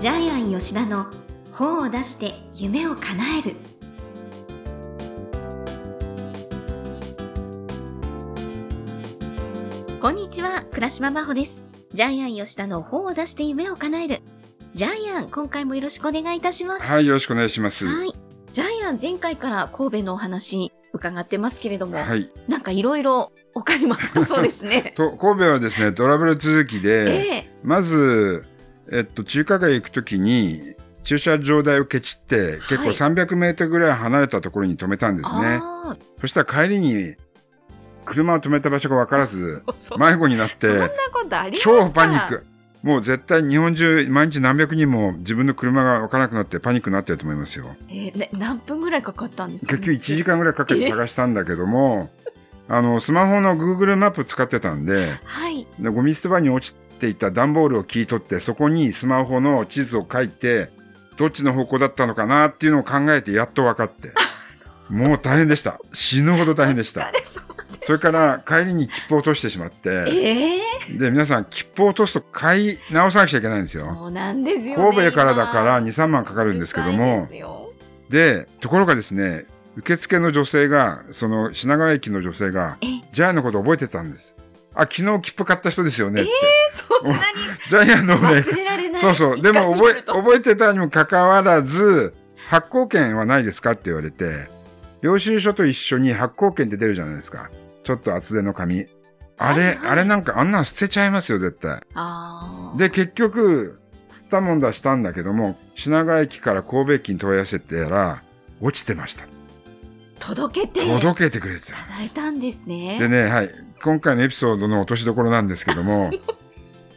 ジャイアン吉田の本を出して夢を叶える。こんにちは倉島真帆です。ジャイアン吉田の本を出して夢を叶える。ジャイアン今回もよろしくお願いいたします。はい、よろしくお願いします。はい。ジャイアン前回から神戸のお話伺ってますけれども、はい。なんかいろいろ他にもあったそうですね。と、神戸はですね、トラブル続きで、ええ。まず、えっと、中華街行くときに、駐車場代をケチって、結構はい300メートルぐらい離れたところに止めたんですね。あそしたら帰りに、車を止めた場所が分からず、迷子になっそんなて、ことありますか？超パニック。もう絶対日本中、毎日何百人も自分の車が分からなくなってパニックになってると思いますよ。えーね、何分ぐらいかかったんですか？結局1時間ぐらいかけて探したんだけども、あの、スマホの Google マップ使ってたんで、はい。でゴミ捨て場に落ちていた段ボールを切り取ってそこにスマホの地図を書いてどっちの方向だったのかなっていうのを考えてやっと分かって。もう大変でした。死ぬほど大変でした。それから帰りに切符を落としてしまってええで皆さん切符を落とすと買い直さなくちゃいけないんですよ。そうなんですよ、ね、神戸からだから今。23万かかるんですけどもでところがですね受付の女性がその品川駅の女性がえ？ジャイのこと覚えてたんです。あ昨日切符買った人ですよねって、そんなにジャイアンのね忘れられないそうそう。でも覚え、え覚えてたにもかかわらず、発行券はないですかって言われて、領収書と一緒に発行券って出るじゃないですか。ちょっと厚手の紙。あれ、はいはいあれなんかあんなん捨てちゃいますよ、絶対。で、結局、吸ったもんだしたんだけども、品川駅から神戸駅に問い合わせてら、落ちてました。届けて届けてくれてた。いただいたんですねでね、はい。今回のエピソードの落としどころなんですけども、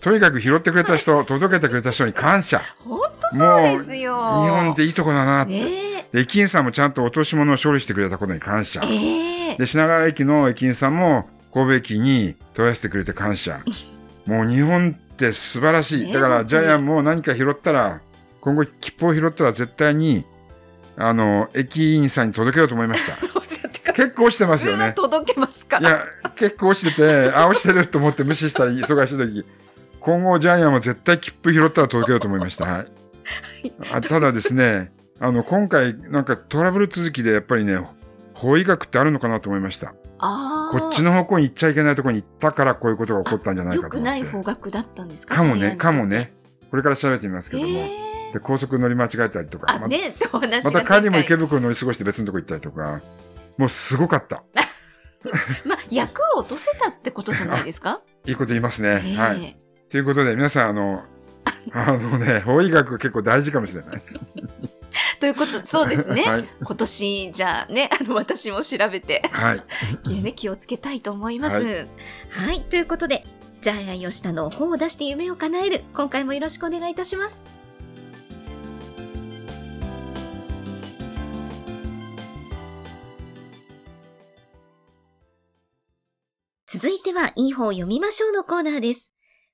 とにかく拾ってくれた人、届けてくれた人に感謝。本当そうですよ日本っていいとこだなって。駅員さんもちゃんと落とし物を処理してくれたことに感謝で、品川駅の駅員さんも神戸駅に問い合わせてくれて感謝。もう日本って素晴らしい。ねだからジャイアンも何か拾ったら、今後切符を拾ったら絶対に、あの、駅員さんに届けようと思いました。結構落ちてますよね。届けますからいや、結構落ちてて、あ、落ちてると思って無視したり、忙しい時、今後ジャイアンは絶対切符拾ったら届けようと思いました。はい。あただですね、あの、今回、なんかトラブル続きでやっぱりね、法医学ってあるのかなと思いました。こっちの方向に行っちゃいけないところに行ったからこういうことが起こったんじゃないよかと思って。くない方角だったんですかかもね、かもね。これから調べてみますけども。ええで、高速乗り間違えたりとか。まあねまがた帰りも池袋乗り過ごして別のとこ行ったりとか。もうすごかった。まあ役を落とせたってことじゃないですか？いいこと言いますね。ええはい。ということで、皆さん、あの、あのね、法医学結構大事かもしれない。ということそうですね、はい。今年じゃあねあの私も調べてはい。ね、気をつけたいと思います。ははいということで、ジャイアン吉田の本を出して夢を叶える、今回もよろしくお願いいたします。続いては、いい本を読みましょうのコーナーです。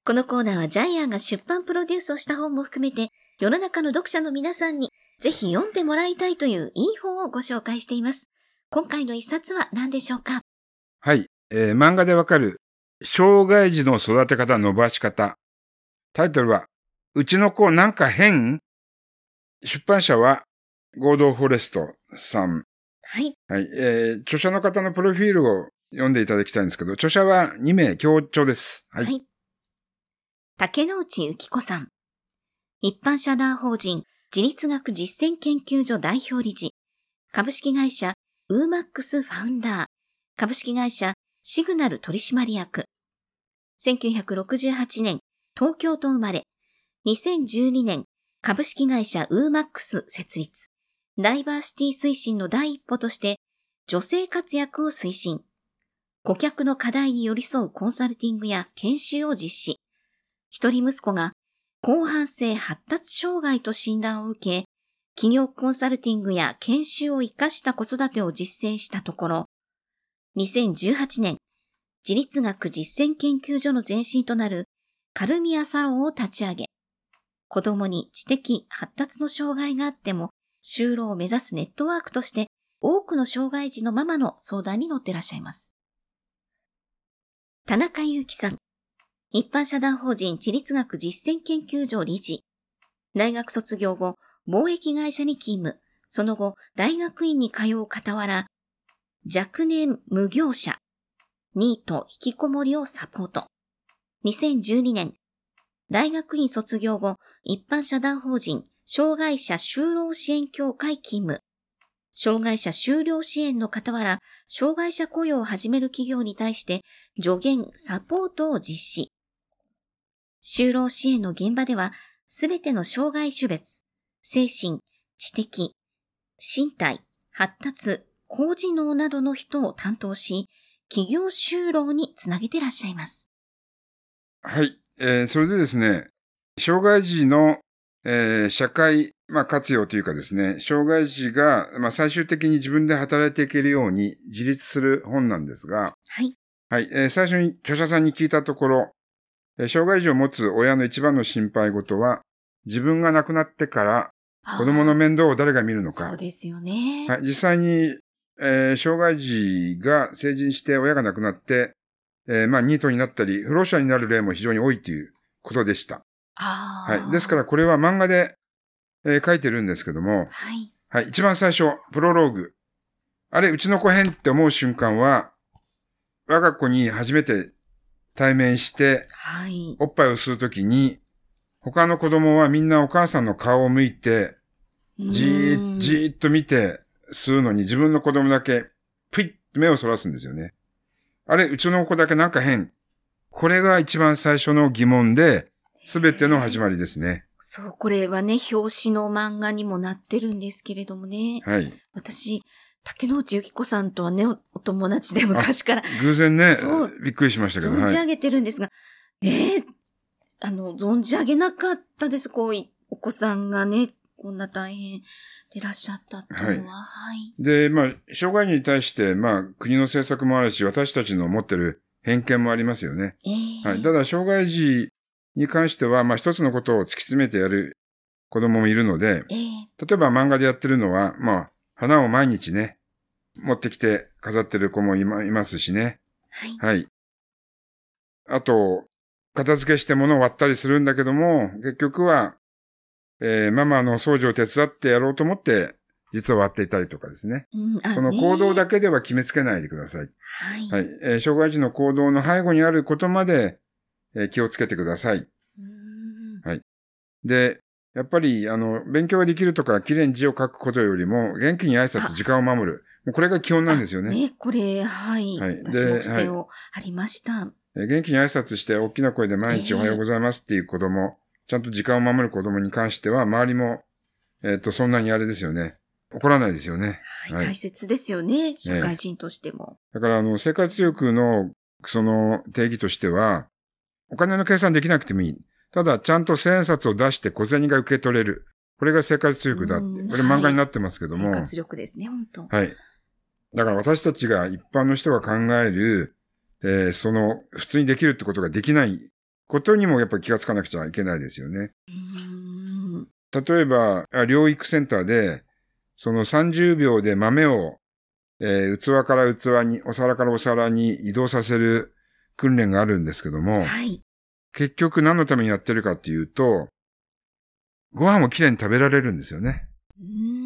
このコーナーはジャイアンが出版プロデュースをした本も含めて、世の中の読者の皆さんにぜひ読んでもらいたいといういい本をご紹介しています。今回の一冊は何でしょうか？はい。えー漫画でわかる、障害児の育て方、伸ばし方。タイトルは、うちの子なんか変？出版社は、合同フォレストさん。はい。はい。えー著者の方のプロフィールを読んでいただきたいんですけど、著者は2名協調です。はい。はい。竹之内幸子さん。一般社団法人自立学実践研究所代表理事。株式会社ウーマックスファウンダー。株式会社シグナル取締役。1968年、東京都生まれ。2012年、株式会社ウーマックス設立。ダイバーシティ推進の第一歩として、女性活躍を推進。顧客の課題に寄り添うコンサルティングや研修を実施。一人息子が広範性発達障害と診断を受け、企業コンサルティングや研修を活かした子育てを実践したところ、2018年、自立学実践研究所の前身となるカルミアサロンを立ち上げ、子供に知的発達の障害があっても、就労を目指すネットワークとして多くの障害児のママの相談に乗ってらっしゃいます。田中祐樹さん。一般社団法人自立学実践研究所理事。大学卒業後、貿易会社に勤務。その後、大学院に通う傍ら、若年無業者、ニート引きこもりをサポート。2012年、大学院卒業後、一般社団法人、障害者就労支援協会勤務。障害者就労支援の傍ら、障害者雇用を始める企業に対して助言、サポートを実施。就労支援の現場では、すべての障害種別、精神、知的、身体、発達、高知能などの人を担当し、企業就労につなげていらっしゃいます。はい。えー、それでですね、障害児の、えー、社会、まあ、活用というかですね、障害児が、まあ、最終的に自分で働いていけるように自立する本なんですが、はい。はい。えー、最初に著者さんに聞いたところ、えー、障害児を持つ親の一番の心配事は、自分が亡くなってから子供の面倒を誰が見るのか。そうですよね。はい。実際に、えー、障害児が成人して親が亡くなって、えー、まあ、ニートになったり、不老者になる例も非常に多いということでした。はい。ですから、これは漫画で、えー、書いてるんですけども、はい。はい。一番最初、プロローグ。あれ、うちの子変って思う瞬間は、我が子に初めて対面して、はい。おっぱいを吸うときに、他の子供はみんなお母さんの顔を向いて、じー、じーっと見て吸うのに自分の子供だけ、ぷいっ目をそらすんですよね。あれ、うちの子だけなんか変。これが一番最初の疑問で、すべての始まりですね。そう、これはね、表紙の漫画にもなってるんですけれどもね。はい。私、竹野内ゆき子さんとはね、お友達で昔から。偶然ね、びっくりしましたけど。存じ上げてるんですが、はい、ねあの、存じ上げなかったです。こう、お子さんがね、こんな大変でらっしゃったっていうのは、はい。はい、で、まあ、障害に対して、まあ、国の政策もあるし、私たちの持ってる偏見もありますよね。えー、はい。ただ、障害児に関しては、まあ、一つのことを突き詰めてやる子供もいるので、えー、例えば漫画でやってるのは、まあ、花を毎日ね、持ってきて飾ってる子もいますしね。はい。はい。あと、片付けして物を割ったりするんだけども、結局は、えー、ママの掃除を手伝ってやろうと思って、実は割っていたりとかですね。うん、その行動だけでは決めつけないでください。はい。はい。えー、障害児の行動の背後にあることまで、えー、気をつけてください。はい。で、やっぱり、あの、勉強ができるとか、綺麗に字を書くことよりも、元気に挨拶、時間を守る。もうこれが基本なんですよね。ね、これ、はい。はい。私も不正をありました。はい、元気に挨拶して、大きな声で毎日おはようございますっていう子供、ちゃんと時間を守る子供に関しては、周りも、えっ、ー、と、そんなにあれですよね。怒らないですよね。はい。はい、大切ですよね。社会人としても。だから、あの、生活力の、その定義としては、お金の計算できなくてもいい。ただ、ちゃんと千円札を出して小銭が受け取れる。これが生活力だって。これ漫画になってますけども。はい、生活力ですね、本当はい。だから私たちが一般の人が考える、えー、その、普通にできるってことができないことにもやっぱり気がつかなくちゃいけないですよね。例えば、療育センターで、その30秒で豆を、えー、器から器に、お皿からお皿に移動させる訓練があるんですけども、はい、結局何のためにやってるかっていうと、ご飯もきれいに食べられるんですよね。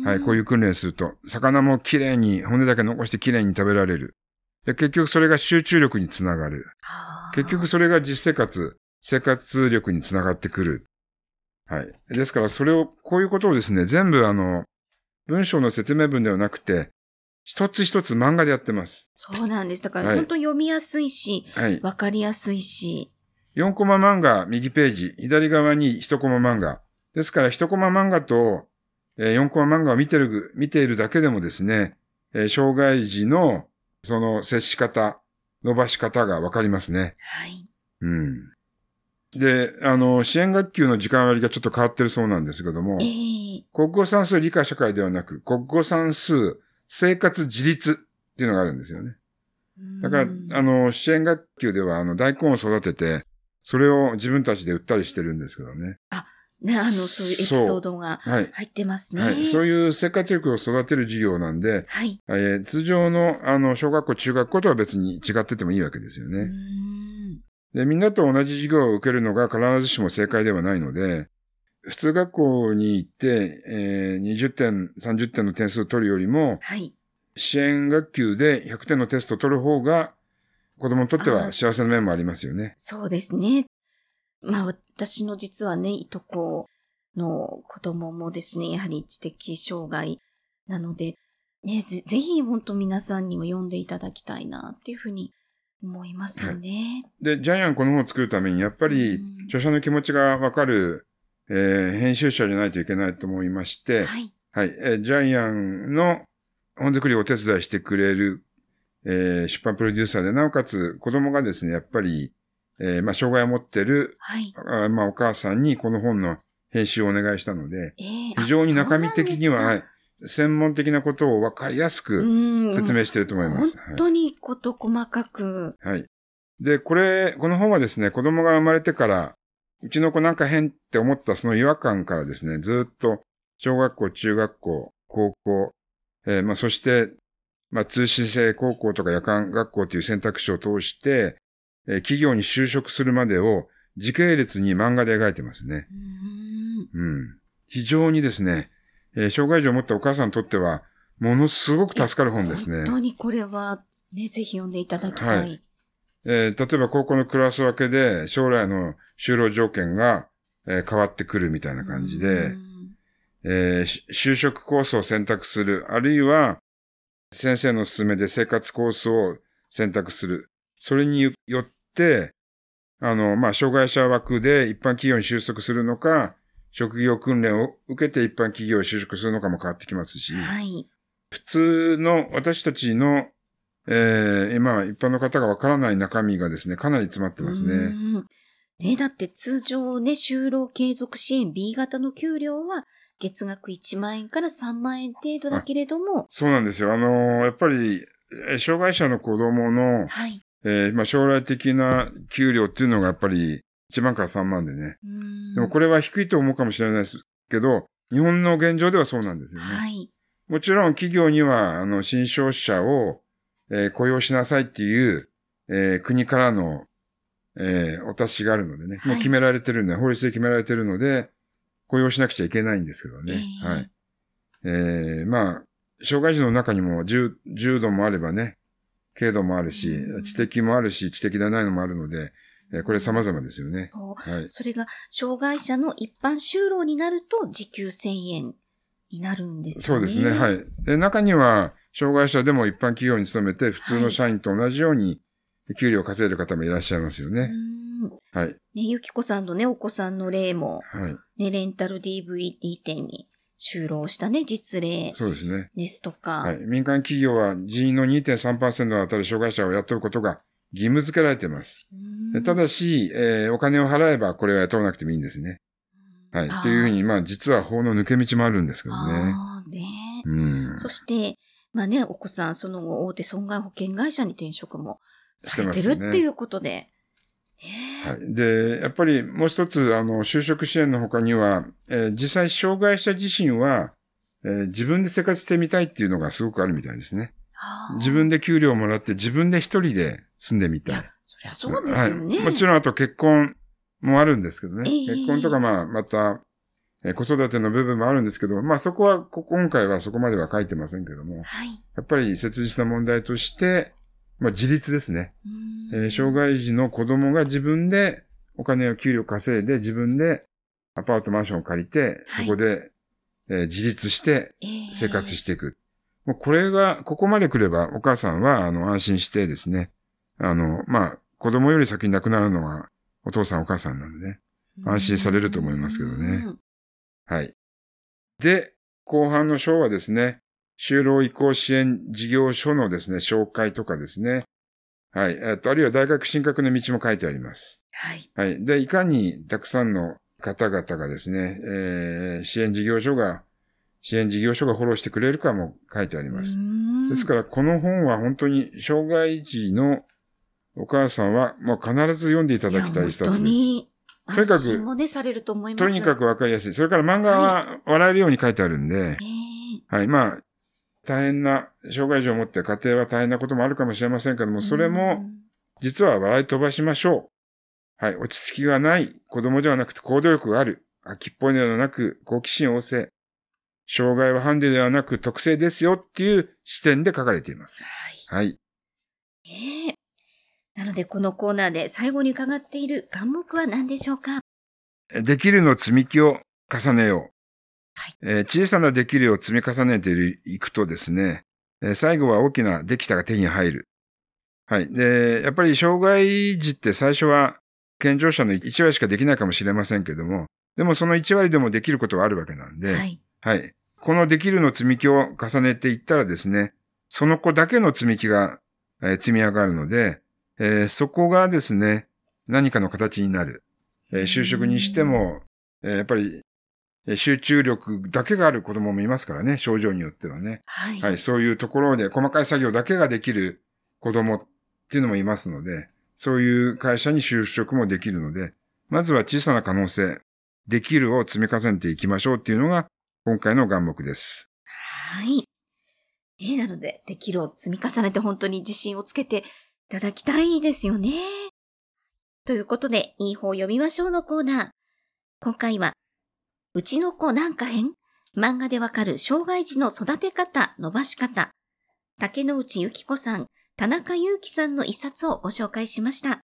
はい、こういう訓練すると、魚もきれいに、骨だけ残してきれいに食べられる。で結局それが集中力につながる。結局それが実生活、生活力につながってくる。はい。ですから、それを、こういうことをですね、全部あの、文章の説明文ではなくて、一つ一つ漫画でやってます。そうなんです。だから、本当読みやすいし、はい。わかりやすいし。4コマ漫画、右ページ、左側に1コマ漫画。ですから、1コマ漫画と、えー、4コマ漫画を見てる、見ているだけでもですね、えー、障害児の、その接し方、伸ばし方がわかりますね。はい。うん。で、あの、支援学級の時間割がちょっと変わってるそうなんですけども、えー、国語算数理科社会ではなく、国語算数生活自立っていうのがあるんですよね。だから、あの、支援学級では、あの、大根を育てて、それを自分たちで売ったりしてるんですけどね。あ、ね、あの、そういうエピソードが入ってますね。はい。はい、そういう生活力を育てる授業なんで、はい。えー、通常の、あの、小学校、中学校とは別に違っててもいいわけですよね。うんで、みんなと同じ授業を受けるのが必ずしも正解ではないので、普通学校に行って、えー20点、30点の点数を取るよりも、はい。支援学級で100点のテストを取る方が、子供にとっては幸せな面もありますよね。そうですね。まあ私の実はね、いとこの子供もですね、やはり知的障害なので、ね、ぜぜひ本当皆さんにも読んでいただきたいなっていうふうに思いますよね。で、ジャイアンこの本を作るために、やっぱりうん著者の気持ちがわかる、えー編集者じゃないといけないと思いまして、はい。はい、えージャイアンの本作りをお手伝いしてくれる、えー出版プロデューサーで、なおかつ子供がですね、やっぱり、えーまあ、障害を持ってる、はい。あまあ、お母さんにこの本の編集をお願いしたので、えー非常に中身的には、はい専門的なことをわかりやすくうん説明していると思います。本当にこと細かく。はい。はい。で、これ、この本はですね、子供が生まれてから、うちの子なんか変って思ったその違和感からですね、ずっと小学校、中学校、高校、えーまあ、そして、まあ、通信制高校とか夜間学校という選択肢を通して、えー企業に就職するまでを時系列に漫画で描いてますね。うんうん。非常にですね、えー障害児を持ったお母さんにとっては、ものすごく助かる本ですね本。当にこれは、ね、ぜひ読んでいただきたい。はいえー例えば高校のクラス分けで将来の就労条件が、えー変わってくるみたいな感じで、うんえーし就職コースを選択する、あるいは先生の勧めで生活コースを選択する。それによって、あの、まあ、障害者枠で一般企業に就職するのか、職業訓練を受けて一般企業に就職するのかも変わってきますし、はい。普通の私たちの、えー今一般の方がわからない中身がですね、かなり詰まってますね。うんね、だって通常ね、就労継続支援 B 型の給料は月額1万円から3万円程度だけれども、そうなんですよ。あのーやっぱり、えー障害者の子供の、はい。えーまあ、将来的な給料っていうのがやっぱり1万から3万でね。うんでもこれは低いと思うかもしれないですけど、日本の現状ではそうなんですよね。はい。もちろん企業には、あの、新商者を、えー雇用しなさいっていう、えー国からの、えーお達しがあるのでね、はいもう決められてるんで、法律で決められてるので、雇用しなくちゃいけないんですけどね。えーはい。えーまあ、障害児の中にも重重度もあればね、軽度もあるしうん、知的もあるし、知的でないのもあるので、えーこれ様々ですよね。はい。それが障害者の一般就労になると時給1000円になるんですよね。そうですね。はい。で、中には、障害者でも一般企業に勤めて、普通の社員と同じように、給料を稼いでる方もいらっしゃいますようね。んはい。ね、ゆきこさんのね、お子さんの例も、はい。ね、レンタル DVD 店に就労したね、実例そうですね。ですとか、はい。民間企業は人員の2.3%に当たる障害者を雇うことが義務付けられています。ただし、えーお金を払えばこれは雇わなくてもいいんですね。はい。あーっていうふうに、まあ実は法の抜け道もあるんですけどね。あーねうん。そして、まあね、お子さん、その後、大手損害保険会社に転職もされてるっていうことで。ねはい。で、やっぱりもう一つ、あの、就職支援の他には、えー実際障害者自身は、えー自分で生活してみたいっていうのがすごくあるみたいですね。自分で給料をもらって自分で一人で住んでみたいいや。、そりゃそうですよね。はい。もちろんあと結婚もあるんですけどね。ええ結婚とかまあ、また、えー子育ての部分もあるんですけど、まあそこは、こ今回はそこまでは書いてませんけども、はい。やっぱり切実な問題として、まあ自立ですね。うんえー障害児の子供が自分でお金を給料稼いで自分でアパートマンションを借りて、はいそこで、えー自立してえー生活していく。もうこれが、ここまで来ればお母さんはあの安心してですね、あの、まあ、子供より先に亡くなるのはお父さんお母さんなんでね。安心されると思いますけどねうんはい。で、後半の章はですね、就労移行支援事業所のですね、紹介とかですね。はい。えっと、あるいは大学進学の道も書いてあります。はい。はい。で、いかにたくさんの方々がですね、えー支援事業所が、支援事業所がフォローしてくれるかも書いてあります。ですから、この本は本当に障害児のお母さんは、もう必ず読んでいただきたい一冊や本当です。に、とにかくもね、されると思います。とにかくわかりやすい。それから漫画は笑えるように書いてあるんで、えはい。まあ、大変な、障害児を持って家庭は大変なこともあるかもしれませんけども、ーそれも、、実は笑い飛ばしましょう。はい。落ち着きがない子供ではなくて行動力がある。秋っぽいのではなく好奇心旺盛。障害はハンデではなく特性ですよっていう視点で書かれています。はい。はい。ええなので、このコーナーで最後に伺っている願目は何でしょうか？できるの積み木を重ねよう。はいえー小さなできるを積み重ねていくとですね、えー最後は大きなできたが手に入る。はい。で、やっぱり障害児って最初は健常者の1割しかできないかもしれませんけども、でもその1割でもできることはあるわけなんで、はい。はい。このできるの積み木を重ねていったらですね、その子だけの積み木が、えー積み上がるので、えーそこがですね、何かの形になる。えー就職にしても、えーやっぱり、えー集中力だけがある子供もいますからね、症状によってはね。はい。はい。そういうところで細かい作業だけができる子供っていうのもいますので、そういう会社に就職もできるので、まずは小さな可能性、できるを積み重ねていきましょうっていうのが今回の願目です。はい。ええなので、できるを積み重ねて本当に自信をつけていただきたいですよね。ということで、いい方読みましょうのコーナー。今回は、うちの子なんか変漫画でわかる障害児の育て方、伸ばし方。竹之内ゆき子さん、田中祐樹さんの一冊をご紹介しました。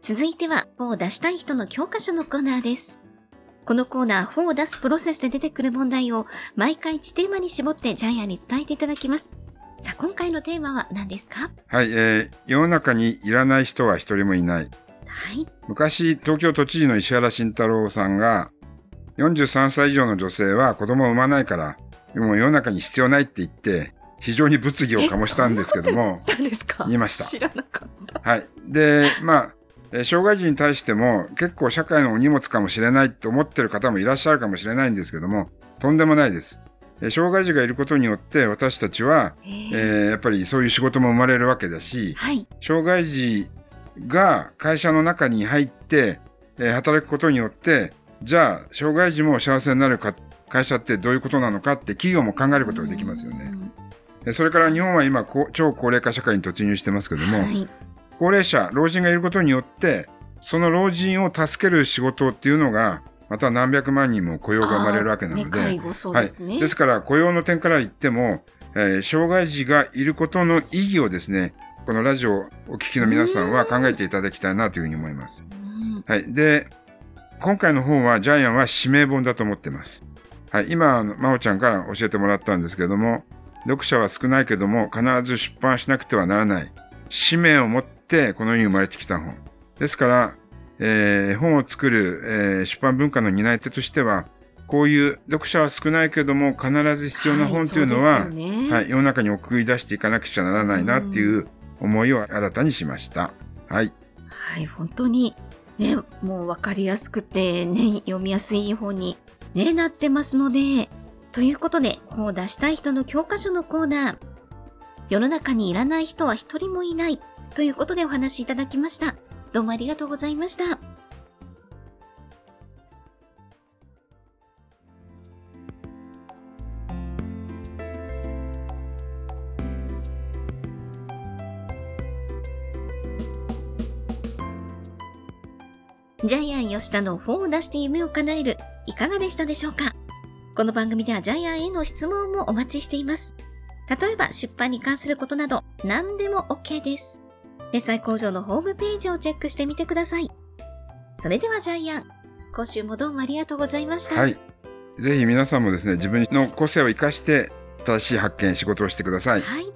続いては、本を出したい人の教科書のコーナーです。このコーナー、本を出すプロセスで出てくる問題を毎回1テーマに絞ってジャイアンに伝えていただきます。さあ、今回のテーマは何ですか？はい、えー、世の中にいらない人は一人もいない。はい。昔、東京都知事の石原慎太郎さんが、43歳以上の女性は子供を産まないから、もう世の中に必要ないって言って、非常に物議を醸したんですけども、何ですか？言いました知らなかった。はい。で、まあ、えー障害児に対しても結構社会のお荷物かもしれないと思ってる方もいらっしゃるかもしれないんですけども、とんでもないです。えー障害児がいることによって私たちは、えーえーやっぱりそういう仕事も生まれるわけだし、はい。障害児が会社の中に入って、えー働くことによって、じゃあ、障害児も幸せになるか、会社ってどういうことなのかって企業も考えることができますよね。でそれから日本は今、超高齢化社会に突入してますけども、はい。高齢者、老人がいることによって、その老人を助ける仕事っていうのが、また何百万人も雇用が生まれるわけなので、ですね。はい。ですから、雇用の点から言っても、えー障害児がいることの意義をですね、このラジオをお聞きの皆さんは考えていただきたいなというふうに思います。うんはい。で、今回の本は、ジャイアンは使命本だと思ってます。はい。今、真央ちゃんから教えてもらったんですけども、読者は少ないけども、必ず出版しなくてはならない。使命を持って、この世に生まれてきた本。ですから、えー本を作る、えー出版文化の担い手としては、こういう読者は少ないけども、必ず必要な本というのは、はいねはい、世の中に送り出していかなくちゃならないなっていう思いを新たにしました。はい。はい、本当に、ね、もうわかりやすくて、ね、読みやすい本に、ね、なってますので、ということで、本を出したい人の教科書のコーナー、世の中にいらない人は一人もいない、ということでお話しいただきました。どうもありがとうございました。ジャイアン吉田の本を出して夢を叶える、いかがでしたでしょうか？この番組ではジャイアンへの質問もお待ちしています。例えば出版に関することなど何でも OK です。天才工場のホームページをチェックしてみてください。それではジャイアン、今週もどうもありがとうございました。はい。ぜひ皆さんもですね、自分の個性を生かして、正しい発見、仕事をしてください。はい。